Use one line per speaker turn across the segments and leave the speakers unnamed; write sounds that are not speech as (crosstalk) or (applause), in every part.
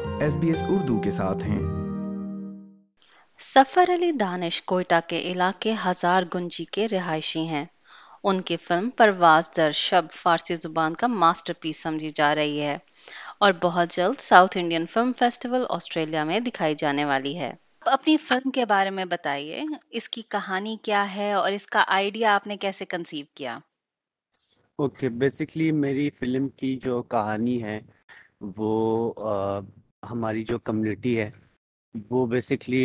آپ S B S Urdu کے ساتھ ہیں
سفر علی دانش کوئٹہ کے علاقے ہزار گنجی کے رہائشی ہیں ان کی فلم پرواز در شب فارسی زبان کا ماسٹر پیس سمجھی جا رہی ہے اور بہت جلد South Indian film festival Australia میں دکھائی جانے والی ہے اپنی فلم کے بارے میں بتائیے اس کی کہانی کیا ہے اور اس کا آئیڈیا آپ نے کیسے کنسیو کیا
اوکے okay, بیسکلی میری فلم کی جو کہانی ہے وہ ہماری جو کمیونٹی ہے وہ بیسکلی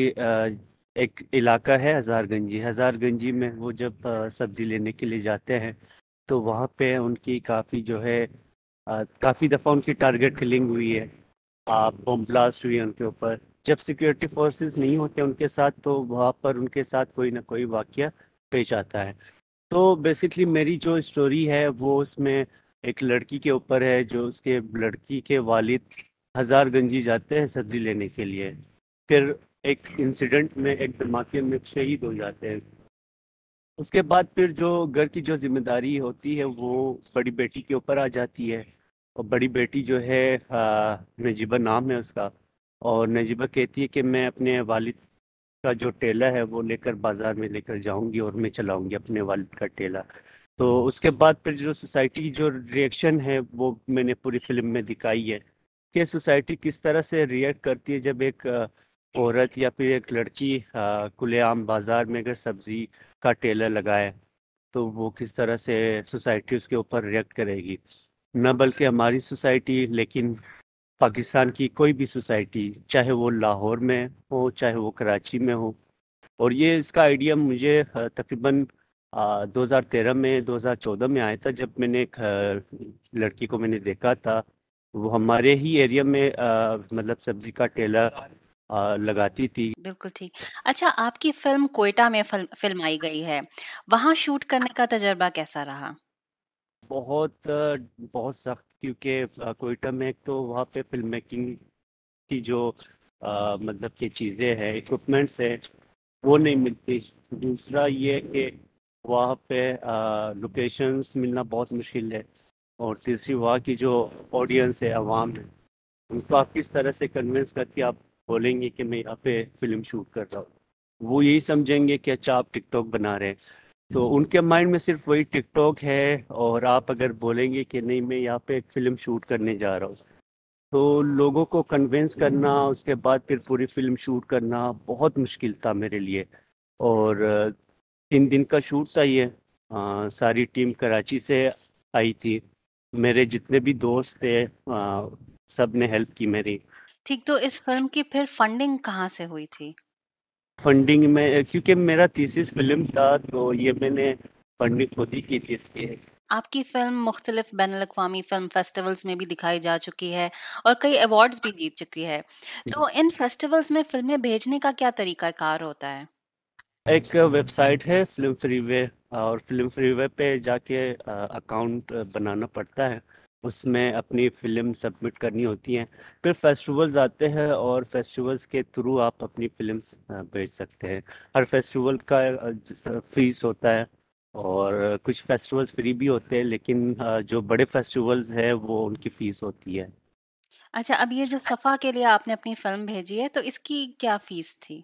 ایک علاقہ ہے ہزار گنجی ہزار گنجی میں وہ جب سبزی لینے کے لیے جاتے ہیں تو وہاں پہ ان کی کافی جو ہے کافی دفعہ ان کی ٹارگیٹ کلنگ ہوئی ہے بلاسٹ ہوئی ہے ان کے اوپر جب سیکورٹی فورسز نہیں ہوتے ان کے ساتھ تو وہاں پر ان کے ساتھ کوئی نہ کوئی واقعہ پیش آتا ہے تو بیسکلی میری جو اسٹوری ہے وہ اس میں ایک لڑکی کے اوپر ہے جو اس کے لڑکی کے والد ہزار گنجی جاتے ہیں سبزی لینے کے لیے پھر ایک انسیڈنٹ میں ایک دھماکے میں شہید ہو جاتے ہیں اس کے بعد پھر جو گھر کی جو ذمہ داری ہوتی ہے وہ بڑی بیٹی کے اوپر آ جاتی ہے اور بڑی بیٹی جو ہے نجیبہ نام ہے اس کا اور نجیبہ کہتی ہے کہ میں اپنے والد کا جو ٹیلا ہے وہ لے کر بازار میں لے کر جاؤں گی اور میں چلاؤں گی اپنے والد کا ٹیلا تو اس کے بعد پھر جو سوسائٹی جو ریئیکشن ہے وہ میں نے پوری فلم میں دکھائی ہے کہ سوسائٹی کس طرح سے ریئیکٹ کرتی ہے جب ایک عورت یا پھر ایک لڑکی کھلے عام بازار میں اگر سبزی کا ٹیلر لگائے تو وہ کس طرح سے سوسائٹی اس کے اوپر ریئیکٹ کرے گی نہ بلکہ ہماری سوسائٹی لیکن پاکستان کی کوئی بھی سوسائٹی چاہے وہ لاہور میں ہو چاہے وہ کراچی میں ہو اور یہ اس کا آئیڈیا مجھے تقریباً دو ہزار تیرہ میں دو ہزار چودہ میں آیا تھا جب میں نے ایک لڑکی کو میں نے دیکھا تھا وہ ہمارے ہی ایریا میں مطلب سبزی کا ٹیلر لگاتی تھی
بالکل ٹھیک اچھا آپ کی فلم کوئٹہ میں فلم آئی گئی ہے وہاں شوٹ کرنے کا تجربہ کیسا رہا
بہت بہت سخت کیونکہ کوئٹہ میں تو وہاں پہ فلم میکنگ کی جو مطلب کہ چیزیں ہیں اکوپمنٹس ہیں وہ نہیں ملتی دوسرا یہ کہ وہاں پہ لوکیشنس ملنا بہت مشکل ہے اور تیسری وا کی جو آڈینس ہے عوام ہے ان کو آپ کس طرح سے کنوینس کر کے آپ بولیں گے کہ میں یہاں پہ فلم شوٹ کر رہا ہوں وہ یہی سمجھیں گے کہ اچھا آپ ٹک ٹاک بنا رہے ہیں تو ان کے مائنڈ میں صرف وہی ٹک ٹاک ہے اور آپ اگر بولیں گے کہ نہیں میں یہاں پہ ایک فلم شوٹ کرنے جا رہا ہوں تو لوگوں کو کنوینس کرنا اس کے بعد پھر پوری فلم شوٹ کرنا بہت مشکل تھا میرے لیے اور تین دن کا شوٹ تھا یہ ہاں، ساری ٹیم کراچی سے آئی تھی میرے جتنے بھی دوست تھے سب نے ہیلپ کی میری
ٹھیک تو اس فلم کی پھر فنڈنگ کہاں سے ہوئی تھی
فنڈنگ میں کیونکہ میرا تیسس فلم تھا تو یہ میں نے فنڈنگ خود ہی کی تھی اس کی
آپ کی فلم مختلف بین الاقوامی فلم فیسٹیولز میں بھی دکھائی جا چکی ہے اور کئی ایوارڈز بھی جیت چکی ہے تو جی۔ ان فیسٹیولز میں فلمیں بھیجنے کا کیا طریقہ کار ہوتا ہے
ایک ویب سائٹ ہے فلم فری وے اور فلم فری ویب پہ جا کے اکاؤنٹ بنانا پڑتا ہے اس میں اپنی فلم سبمٹ کرنی ہوتی ہیں پھر فیسٹیولز آتے ہیں اور فیسٹیولز کے تھرو آپ اپنی فلمس بھیج سکتے ہیں ہر فیسٹیول کا فیس ہوتا ہے اور کچھ فیسٹیولز فری بھی ہوتے ہیں لیکن جو بڑے فیسٹیولز ہیں وہ ان کی فیس ہوتی ہے
اچھا اب یہ جو صفحہ کے لیے آپ نے اپنی فلم بھیجی ہے تو اس کی کیا فیس تھی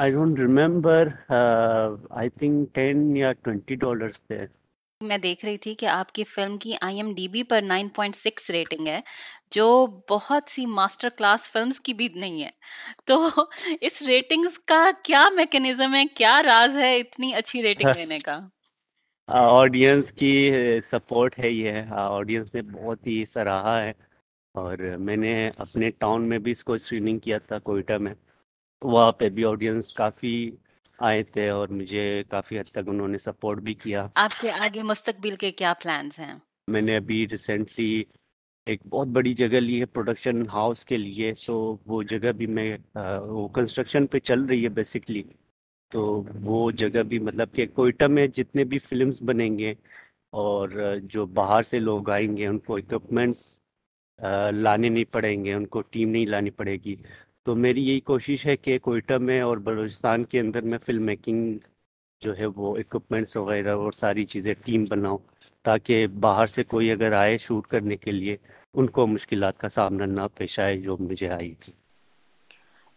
Uh, سپورٹ (laughs) ہے یہ آڈینس بہت ہی سراہا ہے اور میں نے اپنے ٹاؤن میں بھی اس کوئٹہ میں وہاں پہ بھی آڈینس کافی آئے تھے اور مجھے کافی حد تک انہوں نے سپورٹ بھی کیا
آپ کے آگے مستقبل کے کیا پلانز ہیں
میں نے ابھی ریسنٹلی ایک بہت بڑی جگہ لی ہے پروڈکشن ہاؤس کے لیے سو وہ جگہ بھی میں وہ کنسٹرکشن پہ چل رہی ہے بیسکلی تو وہ جگہ بھی مطلب کہ کوئٹہ میں جتنے بھی فلمز بنیں گے اور جو باہر سے لوگ آئیں گے ان کو اکوپمنٹس لانے نہیں پڑیں گے ان کو ٹیم نہیں لانی پڑے گی تو میری یہی کوشش ہے کہ کوئٹہ میں اور بلوچستان کے اندر میں فلم میکنگ جو ہے وہ اکوپمنٹس وغیرہ اور ساری چیزیں ٹیم بناؤں تاکہ باہر سے کوئی اگر آئے شوٹ کرنے کے لیے ان کو مشکلات کا سامنا نہ پیش آئے جو مجھے آئی تھی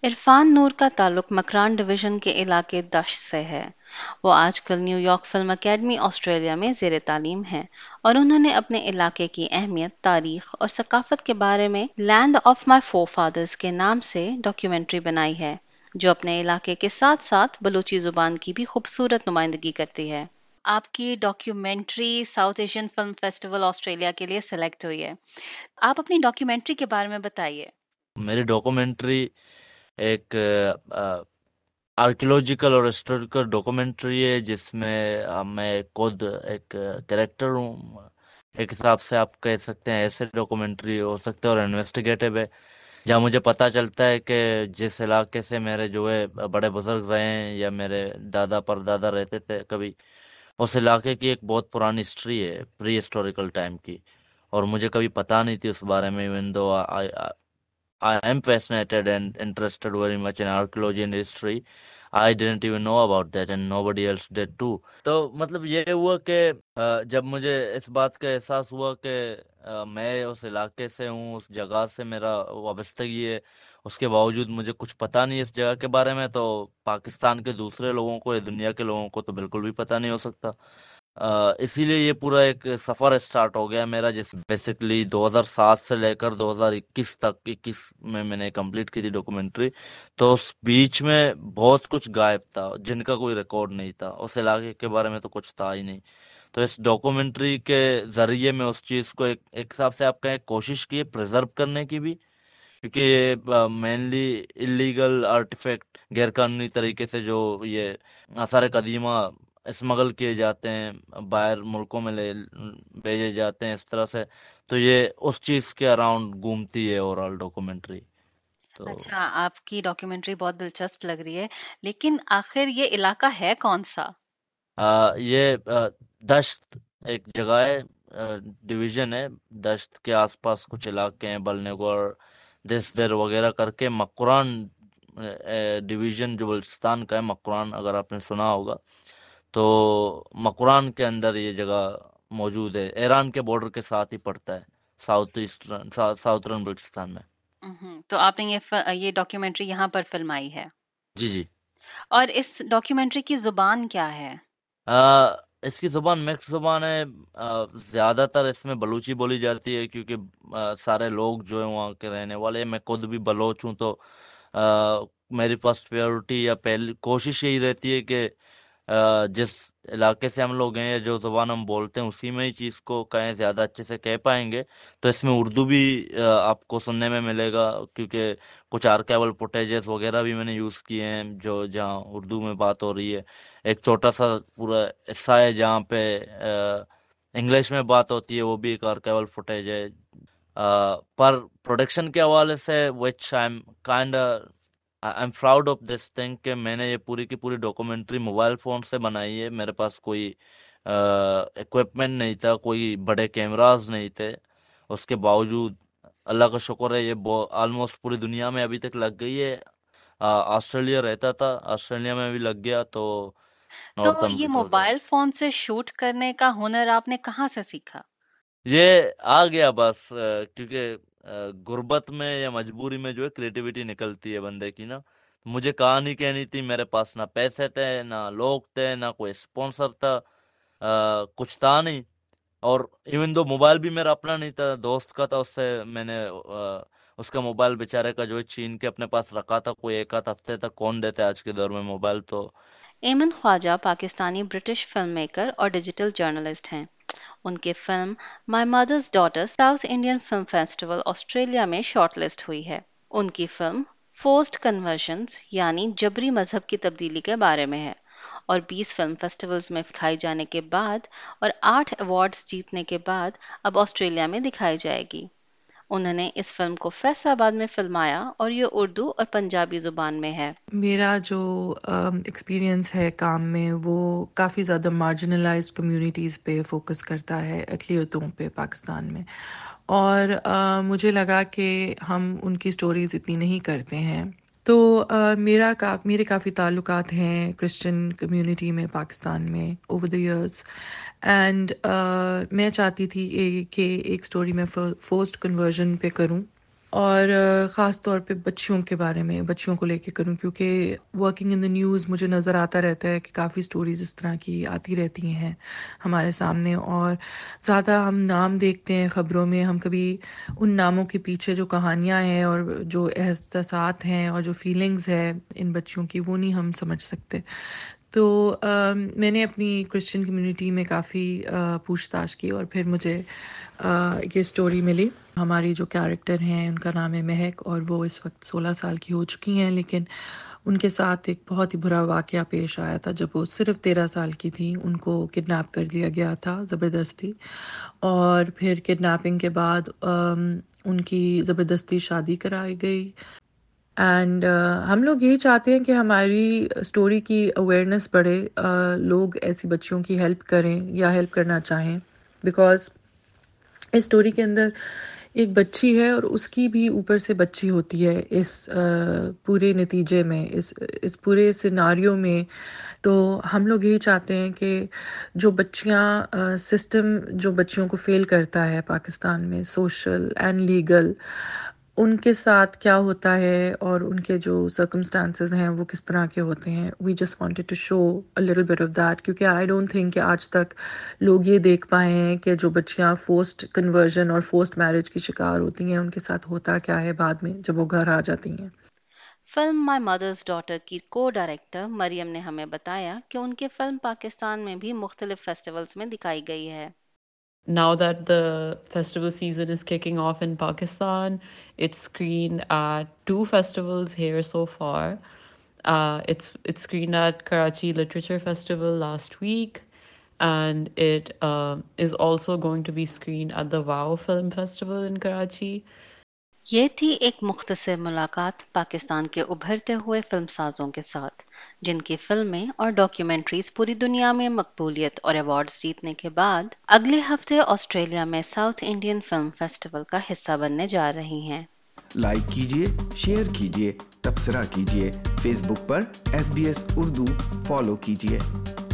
عرفان نور کا تعلق مکران ڈویژن کے علاقے سے ہے وہ آج کل New York Film Academy Australia میں زیر تعلیم ہیں اور انہوں نے اپنے علاقے کی اہمیت تاریخ اور ثقافت کے بارے میں land of my forefathers کے نام سے ڈاکیومنٹری بنائی ہے جو اپنے علاقے کے ساتھ ساتھ بلوچی زبان کی بھی خوبصورت نمائندگی کرتی ہے آپ کی documentary South Asian film festival Australia کے لیے سلیکٹ ہوئی ہے آپ اپنی ڈاکیومنٹری کے بارے میں بتائیے
میری ڈاکومنٹری ایک آرکیولوجیکل اور ہسٹوریکل ڈاکومنٹری ہے جس میں میں خود ایک کریکٹر ہوں ایک حساب سے آپ کہہ سکتے ہیں ایسے ڈاکومینٹری ہو سکتے اور انویسٹیگیٹو ہے جہاں مجھے پتا چلتا ہے کہ جس علاقے سے میرے جو ہے بڑے بزرگ رہے ہیں یا میرے دادا پر دادا رہتے تھے کبھی اس علاقے کی ایک بہت پرانی ہسٹری ہے پری ہسٹوریکل ٹائم کی اور مجھے کبھی پتا نہیں تھی اس بارے میں even though I am fascinated and interested very much in archaeology and history. I didn't even know about that and nobody else did too. تو مطلب یہ ہوا کہ جب مجھے اس بات کا احساس ہوا کہ میں اس علاقے سے ہوں اس جگہ سے میرا وابستگی ہے اس کے باوجود مجھے کچھ پتا نہیں اس جگہ کے بارے میں تو پاکستان کے دوسرے لوگوں کو یا دنیا کے لوگوں کو تو بالکل بھی پتا نہیں ہو سکتا اسی لیے یہ پورا ایک سفر اسٹارٹ ہو گیا میرا جس بیسکلی دو ہزار سات سے لے کر دو ہزار اکیس تک اکیس میں میں نے کمپلیٹ کی تھی ڈاکومنٹری تو اس بیچ میں بہت کچھ غائب تھا جن کا کوئی ریکارڈ نہیں تھا اس علاقے کے بارے میں تو کچھ تھا ہی نہیں تو اس ڈاکومنٹری کے ذریعے میں اس چیز کو ایک ایک حساب سے آپ کہیں کوشش کی پرزرو کرنے کی بھی کیونکہ یہ مینلی اللیگل آرٹیفیکٹ غیر قانونی طریقے سے جو یہ آثار قدیمہ اسمگل کیے جاتے ہیں باہر ملکوں میں لے بھیجے جاتے ہیں اس طرح سے تو یہ اس چیز کے اراؤنڈ گھومتی ہے
اچھا آپ کی ڈاکیومینٹری بہت دلچسپ لگ رہی ہے لیکن آخر یہ علاقہ ہے کون سا
یہ دشت ایک جگہ ہے ڈویژن ہے دشت کے آس پاس کچھ علاقے ہیں بلنے دس دیر وغیرہ کر کے مکران ڈویژن جو بلوچستان کا ہے مکران اگر آپ نے سنا ہوگا تو مقران کے اندر یہ جگہ موجود ہے ایران کے بارڈر کے ساتھ ہی پڑتا ہے ساؤتھ ایسٹرن بلوچستان میں
تو آپ نے یہ ڈاکیومنٹری یہاں پر ہے
جی جی
اور اس ڈاکیومنٹری کی زبان کیا ہے
اس کی زبان مکس زبان ہے زیادہ تر اس میں بلوچی بولی جاتی ہے کیونکہ سارے لوگ جو ہیں وہاں کے رہنے والے میں خود بھی بلوچ ہوں تو میری فرسٹ پریورٹی یا پہلی کوشش یہی رہتی ہے کہ جس علاقے سے ہم لوگ ہیں یا جو زبان ہم بولتے ہیں اسی میں ہی چیز کو کہیں زیادہ اچھے سے کہہ پائیں گے تو اس میں اردو بھی آپ کو سننے میں ملے گا کیونکہ کچھ آرکیول فوٹیجز وغیرہ بھی میں نے یوز کیے ہیں جو جہاں اردو میں بات ہو رہی ہے ایک چھوٹا سا پورا حصہ ہے جہاں پہ انگلش میں بات ہوتی ہے وہ بھی ایک آرکیول فوٹیج ہے پر پروڈکشن کے حوالے سے which I am kind I am proud of this thing کہ میں نے یہ پوری کی پوری ڈاکومنٹری موبائل فون سے بنائی ہے میرے پاس کوئی اکوپمنٹ نہیں تھا کوئی بڑے کیمراز نہیں تھے اس کے باوجود اللہ کا شکر ہے یہ آلموسٹ پوری دنیا میں ابھی تک لگ گئی ہے آسٹریلیا رہتا تھا آسٹریلیا میں بھی لگ گیا تو
تو یہ موبائل فون سے شوٹ کرنے کا ہنر آپ نے کہاں سے سیکھا
یہ آ گیا بس کیونکہ غربت میں یا مجبوری میں جو ہے کریٹیوٹی نکلتی ہے بندے کی نا مجھے کہانی کہنی تھی میرے پاس نہ پیسے تھے نہ لوگ تھے نہ کوئی تھا تھا تھا کچھ نہیں نہیں اور ایون دو موبائل بھی میرا اپنا دوست کا تھا اس سے میں نے اس کا موبائل بیچارے کا جو چین کے اپنے پاس رکھا تھا کوئی ایک آدھ ہفتے تک کون دیتے آج کے دور میں موبائل تو
Aiman Khawaja Pakistani British film maker اور ڈیجیٹل جرنلسٹ ہیں ان فلم آسٹریلیا میں شارٹ لسٹ ہوئی ہے ان کی فلم فورسڈ کنورشنز یعنی جبری مذہب کی تبدیلی کے بارے میں ہے اور بیس فلم فیسٹیولز میں دکھائی جانے کے بعد اور آٹھ ایوارڈز جیتنے کے بعد اب آسٹریلیا میں دکھائی جائے گی انہوں نے اس فلم کو فیصل آباد میں فلمایا اور یہ اردو اور پنجابی زبان میں ہے
میرا جو ایکسپیرینس ہے کام میں وہ کافی زیادہ مارجنلائز کمیونٹیز پہ فوکس کرتا ہے اقلیتوں پہ پاکستان میں اور مجھے لگا کہ ہم ان کی سٹوریز اتنی نہیں کرتے ہیں تو میرا میرے کافی تعلقات ہیں کرسچن کمیونٹی میں پاکستان میں اوور دا ایئرس اینڈ میں چاہتی تھی کہ ایک اسٹوری میں فسٹ کنورژن پہ کروں اور خاص طور پہ بچیوں کے بارے میں بچیوں کو لے کے کروں کیونکہ ورکنگ ان دا نیوز مجھے نظر آتا رہتا ہے کہ کافی سٹوریز اس طرح کی آتی رہتی ہیں ہمارے سامنے اور زیادہ ہم نام دیکھتے ہیں خبروں میں ہم کبھی ان ناموں کے پیچھے جو کہانیاں ہیں اور جو احساسات ہیں اور جو فیلنگز ہیں ان بچیوں کی وہ نہیں ہم سمجھ سکتے تو میں نے اپنی کرسچن کمیونٹی میں کافی پوچھ تاچھ کی اور پھر مجھے یہ اسٹوری ملی ہماری جو کیریکٹر ہیں ان کا نام ہے مہک اور وہ اس وقت سولہ سال کی ہو چکی ہیں لیکن ان کے ساتھ ایک بہت ہی برا واقعہ پیش آیا تھا جب وہ صرف تیرہ سال کی تھیں ان کو کڈنیپ کر دیا گیا تھا زبردستی اور پھر کڈنیپنگ کے بعد ان کی زبردستی شادی کرائی گئی اینڈ uh, ہم لوگ یہی چاہتے ہیں کہ ہماری اسٹوری کی اویئرنیس بڑھے لوگ ایسی بچیوں کی ہیلپ کریں یا ہیلپ کرنا چاہیں بیکاز اس اسٹوری کے اندر ایک بچی ہے اور اس کی بھی اوپر سے بچی ہوتی ہے اس پورے نتیجے میں اس اس پورے سناریوں میں تو ہم لوگ یہی چاہتے ہیں کہ جو بچیاں سسٹم جو بچیوں کو فیل کرتا ہے پاکستان میں سوشل اینڈ لیگل ان کے ساتھ کیا ہوتا ہے اور ان کے جو سرکمسٹانسز ہیں وہ کس طرح کے ہوتے ہیں we just wanted to show little of that کیونکہ آئی ڈونٹ تھنک کہ آج تک لوگ یہ دیکھ پائے ہیں کہ جو بچیاں فورسٹ کنورژن اور فورسٹ میرج کی شکار ہوتی ہیں ان کے ساتھ ہوتا کیا ہے بعد میں جب وہ گھر آ جاتی ہیں
فلم مائی مدرس ڈاٹر کی کو ڈائریکٹر مریم نے ہمیں بتایا کہ ان کی فلم پاکستان میں بھی مختلف فیسٹیولس میں دکھائی گئی ہے
Now that the festival season is kicking off in Pakistan, it's screened at two festivals here so far. Uh, it's screened at Karachi Literature Festival last week, and it um, is also going to be screened at the Wow Film Festival in Karachi.
یہ تھی ایک مختصر ملاقات پاکستان کے ابھرتے ہوئے film سازوں کے ساتھ جن کی فلمیں اور ڈاکیومنٹریز پوری دنیا میں مقبولیت اور ایوارڈز جیتنے کے بعد اگلے ہفتے آسٹریلیا میں ساؤتھ انڈین فلم فیسٹیول کا حصہ بننے جا رہی ہیں
لائک کیجیے شیئر کیجیے تبصرہ کیجیے فیس بک پر S B S Urdu follow کیجیے